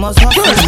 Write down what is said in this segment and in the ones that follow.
must hustle.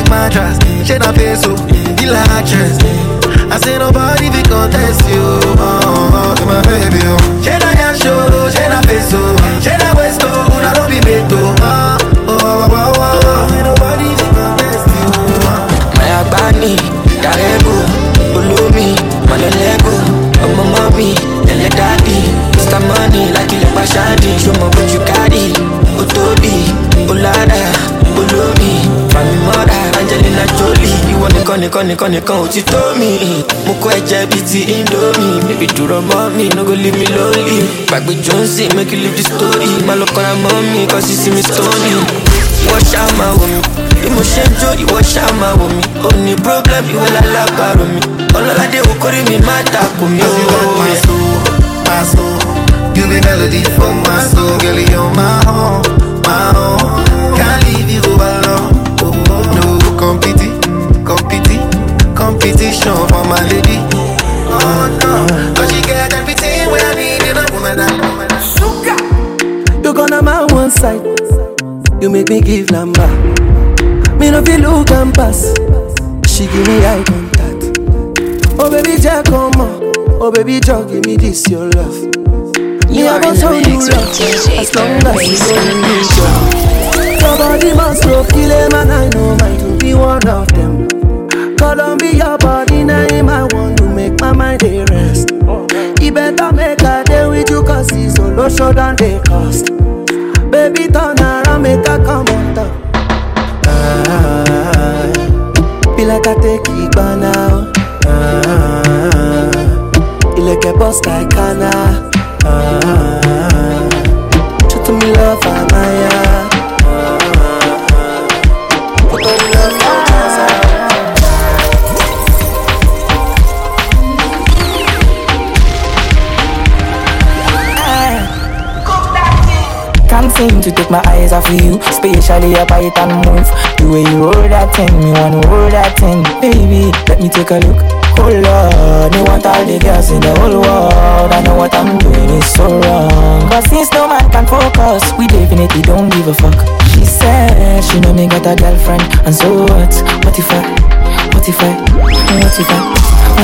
like mattress. don't pay so the dress. I say nobody be contest you, oh, oh, oh my baby, oh. nìkan nìkan nìkan ò ti tó mi. Mo kọ ẹ̀jẹ̀ bíi ti indomie. Baby dúró mọ́ mi no go leave me lonely. Gbàgbé johnson make you leave the story. Má lọ kọ́ra mọ́ mi kọ́ sí sinmi stony wọ́n ṣá máa wò mí. Bí mo ṣe ń jó ìwọ ṣá máa wò mí. Ó ní problem ìwọ lálábàárò mi. Ọlọ́ládé ò kórè mi má dàkú mi ó wọ́n yẹ. You be melody for my soul, girl, you're my home. You me give number. Me no feel look and pass. She give me eye contact. Oh baby, Jack, come on. Oh baby, Jack, give me this your love. You me are I the show you love as long as you Base go in the me mix. down. Your body must go kill him and I know mine to be one of them. Columbia body name I want to make my mind a rest. You better make a day with you cause it's solo show than they cost. Baby turn a come on top. Ah, be like I take it by now. Ah, you a boss like Kana. Ah, to take my eyes off of you, especially your bite and move. The way you roll that thing, me wanna roll that thing, baby. Let me take a look. Oh Lord, me want all the girls in the whole world. I know what I'm doing is so wrong. But since no man can focus, we definitely don't give a fuck. She said she know me got a girlfriend, and so what? What if I? What if I? What if I?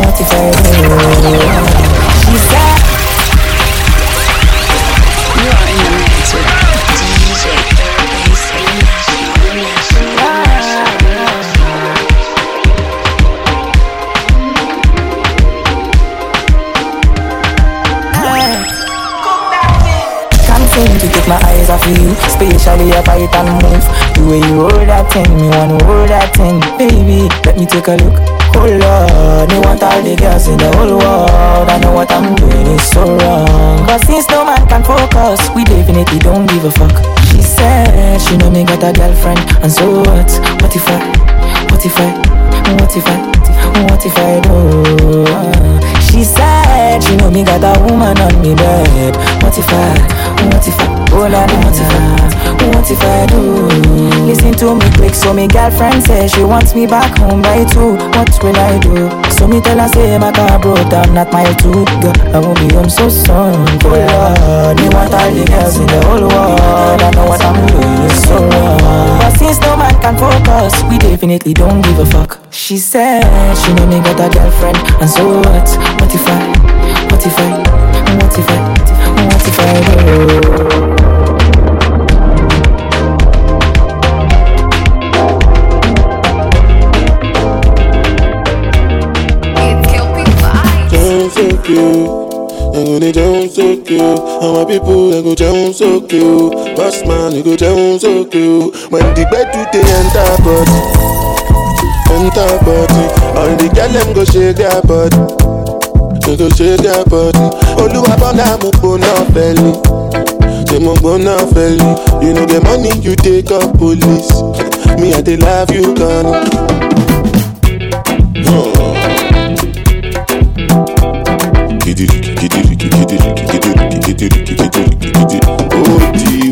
What if I? She said. Especially your bite and move. The way you roll that thing, me wanna roll that thing, baby. Let me take a look. Oh Lord, me want all the girls in the whole world. I know what I'm doing is so wrong. But since no man can focus, we definitely don't give a fuck. She said she know me got a girlfriend, and so what? What if I? What if I? What if I? What if I do? She said she know me got a woman on me bed. What if I? What if I? Oh la what if I? What if I do? Listen to me quick, so me girlfriend says she wants me back home by two. What will I do? So me tell her say my car broke down, not my two. Girl, I won't be home so soon. Oh Lord, me want all the girls in the whole world. I know what I'm doing is so wrong. But since no man can focus, we definitely don't give a fuck. She said she know me got a girlfriend, and so what? What if I? What if I? What if I? Go down so cute. When the bed do they enter body, enter. All the girl them go shake their body. Go shake their body. Oluwa bona mo bona belly. Say mo bona belly. You know the money you take up police. Me I dey love you, Connie. Kidiriki, kidiriki, kidiriki, kidiriki, kidiriki, kidiriki, oh, kidiriki. Ó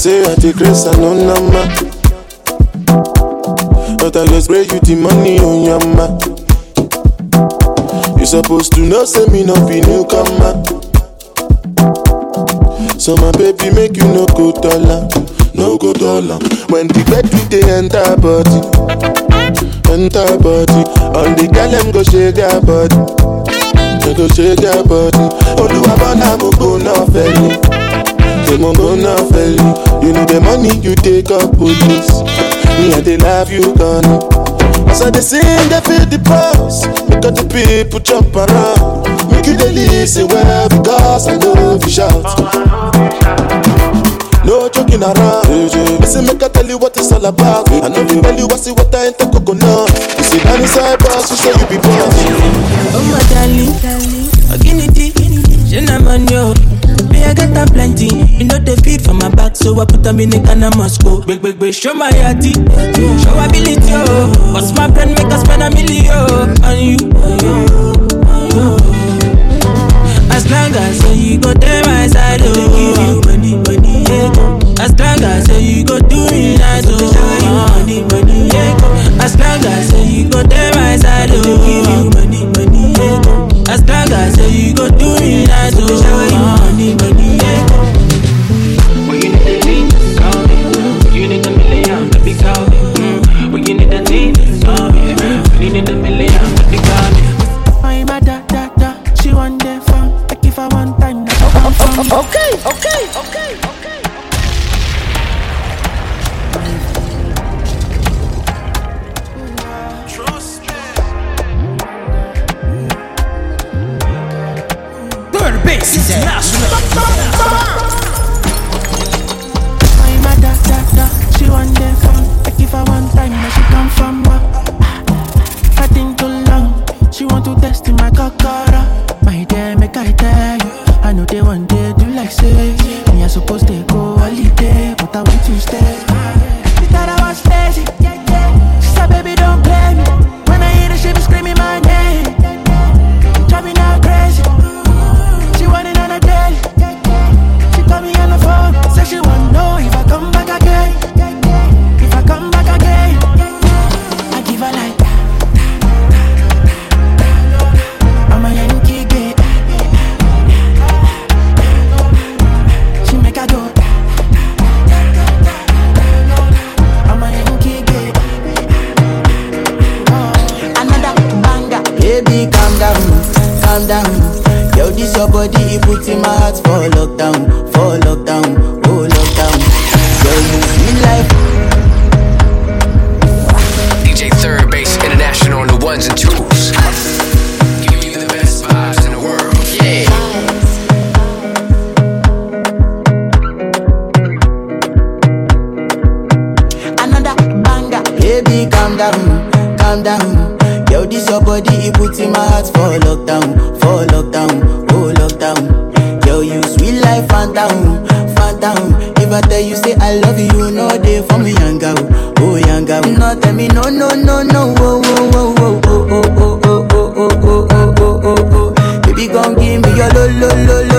say grace and no nama. But I just spray you the money on your ma. You supposed to know say me no be newcomer. So my baby make you no go dollar, no go dollar. When the bed we dey enter body, enter body. All the girl them go shake their body, they go shake their body. Oluwa bona mo go na feli, they mo go na feli. You know the money you take up police. Me I dey love you gone. As I dey sing, they feel the pulse. Because the people jump around. Make you dey listen well because I know you shout. No joking around. Listen, make I tell you what it's all about. I know you tell you I see what I ain't the coconut. You see down inside boss, you say you be boss. Oh my darling, Oginity, Cinnamon yo. Me I got a plenty, you know the feed for my back, so I put them in the can of Moscow. Big big big, show my yati, oh. show ability yo. What's my friend make us spend a I one time, now she come from what? I think too long. She want to test in my cockara. My dear, make I tell you. I know they want day do like say. Me I supposed to down. Yo, this your body, it puts in my heart for lockdown, gon' give me your lo, lo, lo,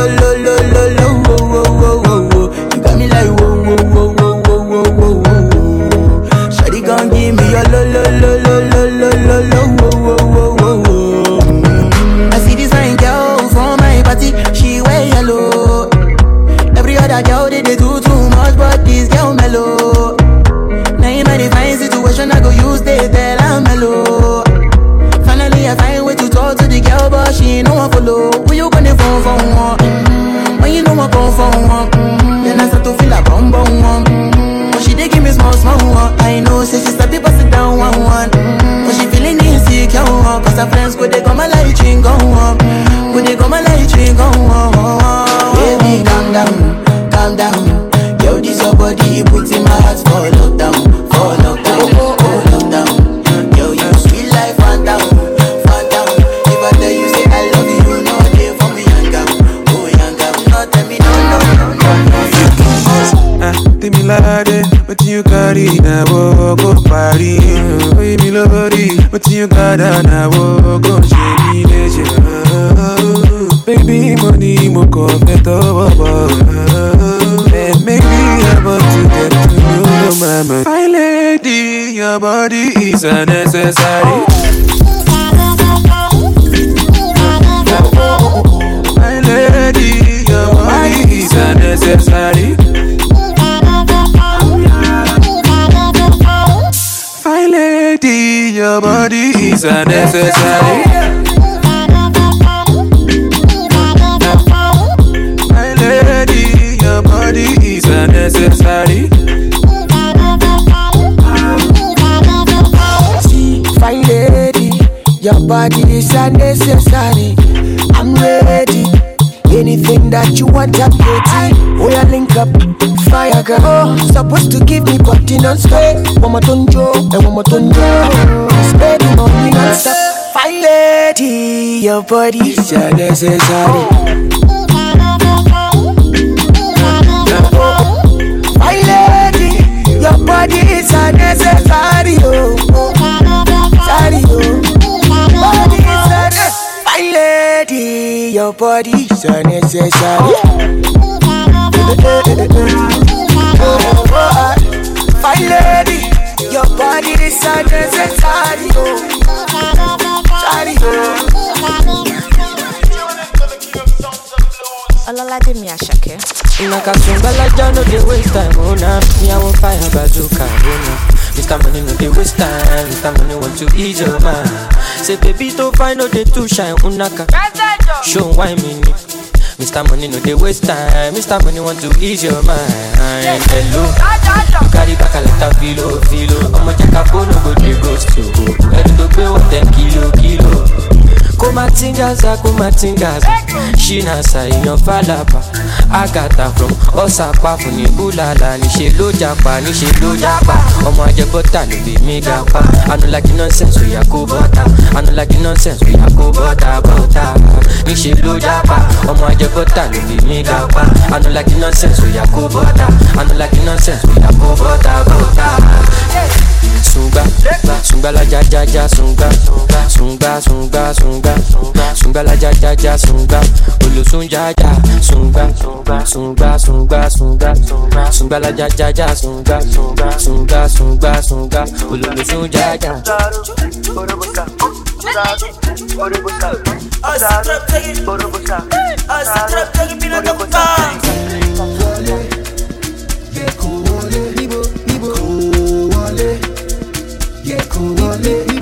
you putting my heart for lockdown, for lockdown, oh, oh, oh, lockdown. Yo, you sweet life, phantom, phantom. If I tell you, say I love you, no day for me, young. Oh, young Not tell me, no, no, no, no. You can just, ah, tell me like that, but you carry it, I will go party. Oh, you me love it, but you got that. es necesario. My lady, your body is unnecessary. My lady, your body is unnecessary. Your body is unnecessary. I'm ready. Anything that you want, I'm ready. Oh, yeah, link up, fire girl. Oh, supposed to give me body non-stop. One more tonjo, and one more tonjo. Spend money non-stop. Fine lady, your body is unnecessary. Fine lady, your body is unnecessary. Oh, your body's unnecessary. Yeah. My lady, your body is unnecessary. Oh. Sorry, oh. Alala de mi ashake. Nakasumba la jano de waste time, oh na. Mi awo fire bazooka, oh na. Mr. Money no dey waste time, Mr. Money want to ease your mind. Say baby to find no dey too shine, unaka. Show why me ni. Mr. Money no dey waste time, Mr. Money want to ease your mind. Hello, you carry back a lot of filo, filo. Ọmọ jẹ́ ká fóònù go dey ghost you. Ẹni tó gbé wọ́n ten kilo, kilo. Kumatingaza kumatingaza. Ṣínàṣà èèyàn fàlàbà àgàtà from ọ̀sàpá fún ní búlàlà níṣẹ́ ló japa níṣẹ́ ló japa. Ọmọ ajẹbọ́tà ló lè mí gapa anulagi nonsense oya kó bọ́tà anulagi nonsense oya kó bọ́tà bọ́tà níṣẹ́ ló japa. Ọmọ ajẹbọ́tà ló lè mí gapa anulagi nonsense oya kó bọ́tà anulagi nonsense oya kó bọ́tà bọ́tà sunga sunga la ja ja ja sunga sunga sunga sunga sunga la ja ja ja sunga olosun ja ja sunga sunga sunga sunga sunga la ja ja ja sunga sunga sunga sunga olosun ja ja. You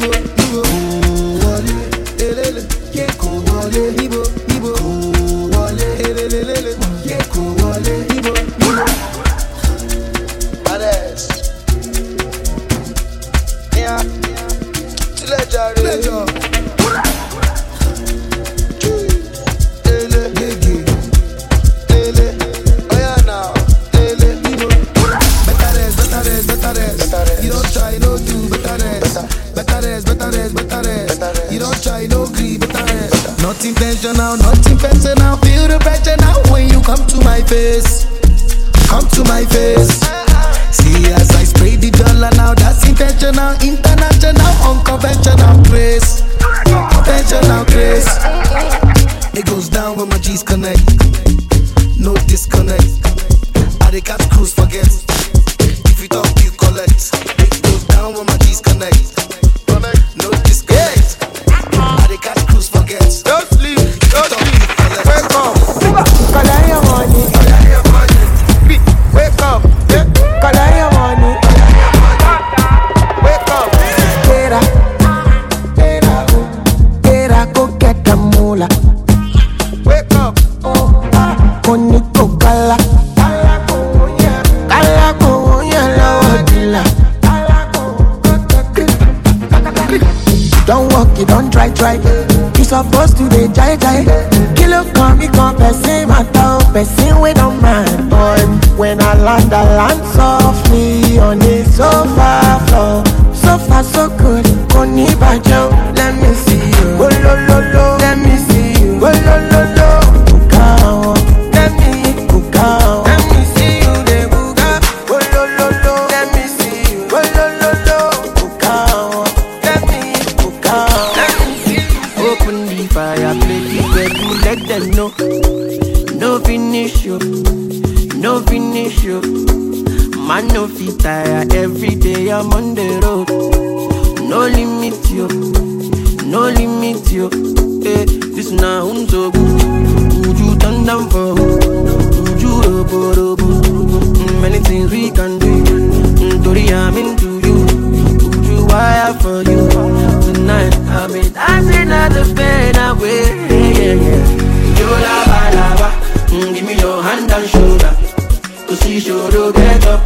To see shoulder get up.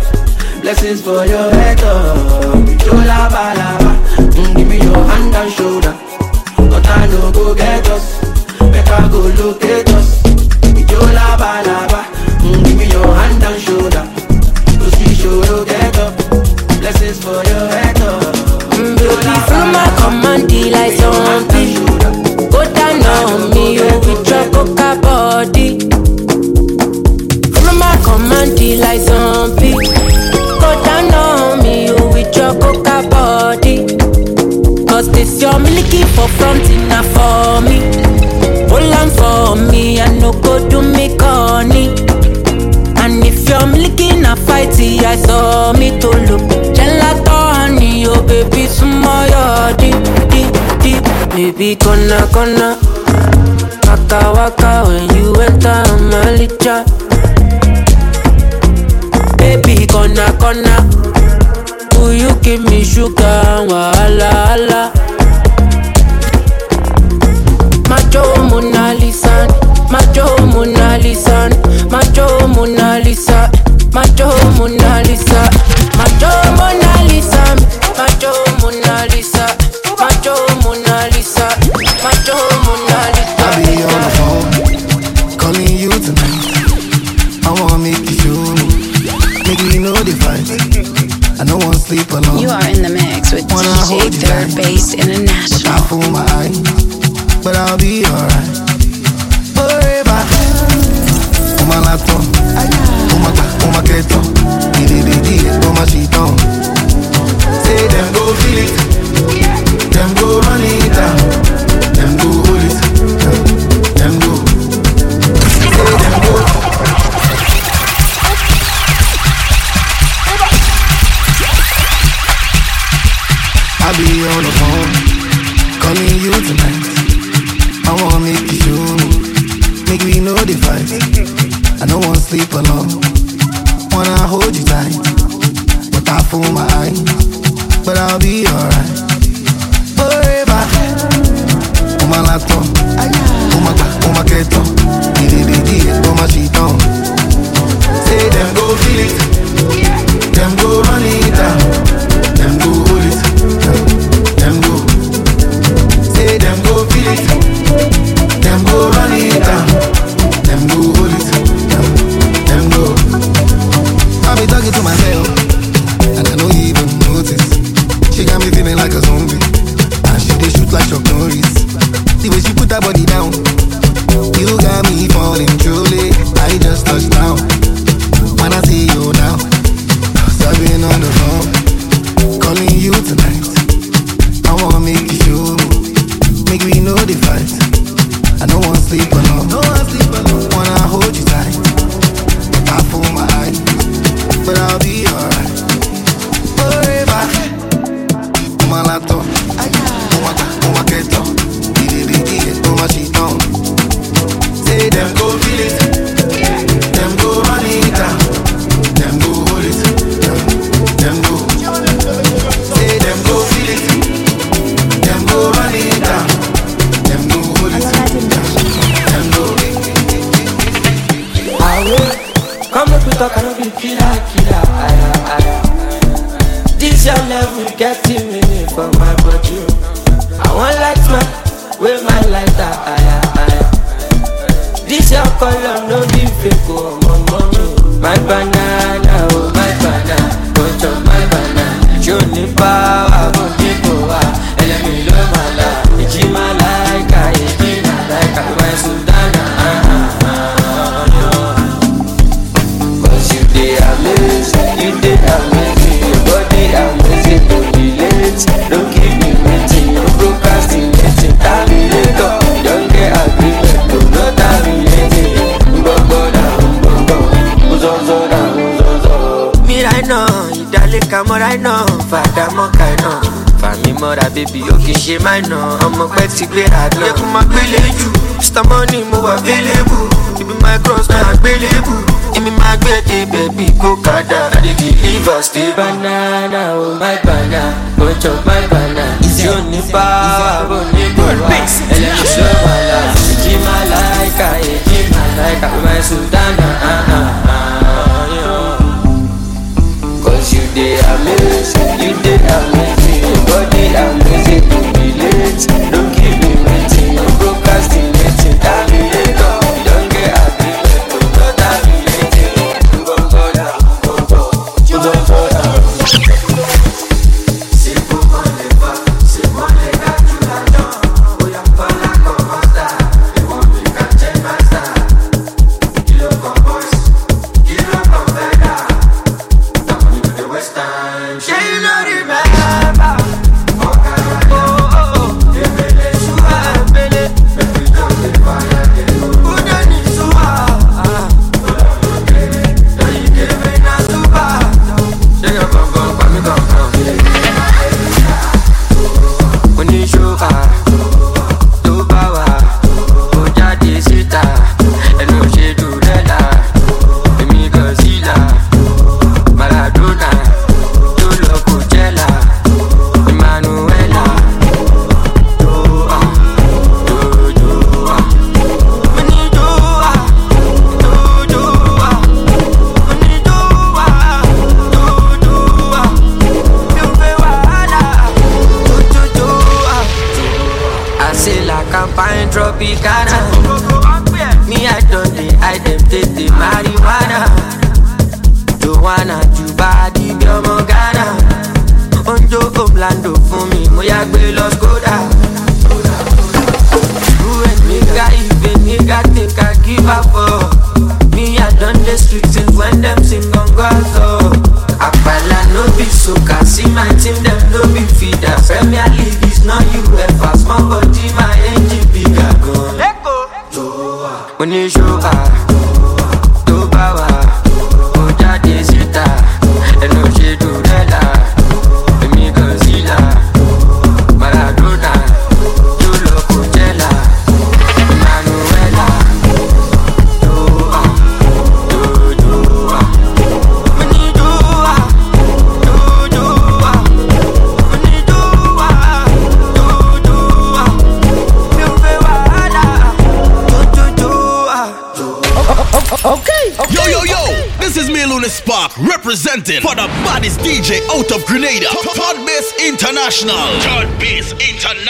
Blessings for your head up. You lava lava. Mm, give me your hand and shoulder. But I no go get us. Better go locate us. You lava lava. Mm, give me your hand and shoulder. To see shoulder get up. Blessings for your head up. Baby, feel my command like zombie. Go down on me, you with your command like zombie. Go down on me, you with your coca body. Cause this your milky for front enough for me. Hold on for me, I no go do me corny. And if you're milking a fighty, I saw me to look. Gelato honey, oh baby, small your deep, deep, deep. Baby, gonna, gonna. Waka, waka, when you enter my licha. Baby, gonna, gonna. Will you give me sugar, wahala, wahala? Macho Mona Lisa, Macho Mona Lisa, Macho Mona Lisa, Macho Mona Lisa, Macho Mona Lisa, Macho Mona Lisa, Macho Mona Lisa, Macho Mona know the. I sleep alone. You are in the mix with when DJ Third Base International. Without for my eye, but I'll be alright. Baby, ó kì í ṣe máìnà ọmọ pẹ́ ti gbé àná. ìyẹn kò máa You, jù mr money more available. available. Ibi my cross máa gbélé bù èmi máa baby baby bèbí kó kàdá àdèdè liver stay. banana o oh my banana. Mo jọ my banana. Tí ò ní power bò ní bòrò ẹlẹ́mìsọ́ wàhálà èjì máa láìka èjì máa láìka. My sultana. Ah, ah, ah. Cause see my team, them no big feeder. Premier League is not US. International. Third Base International.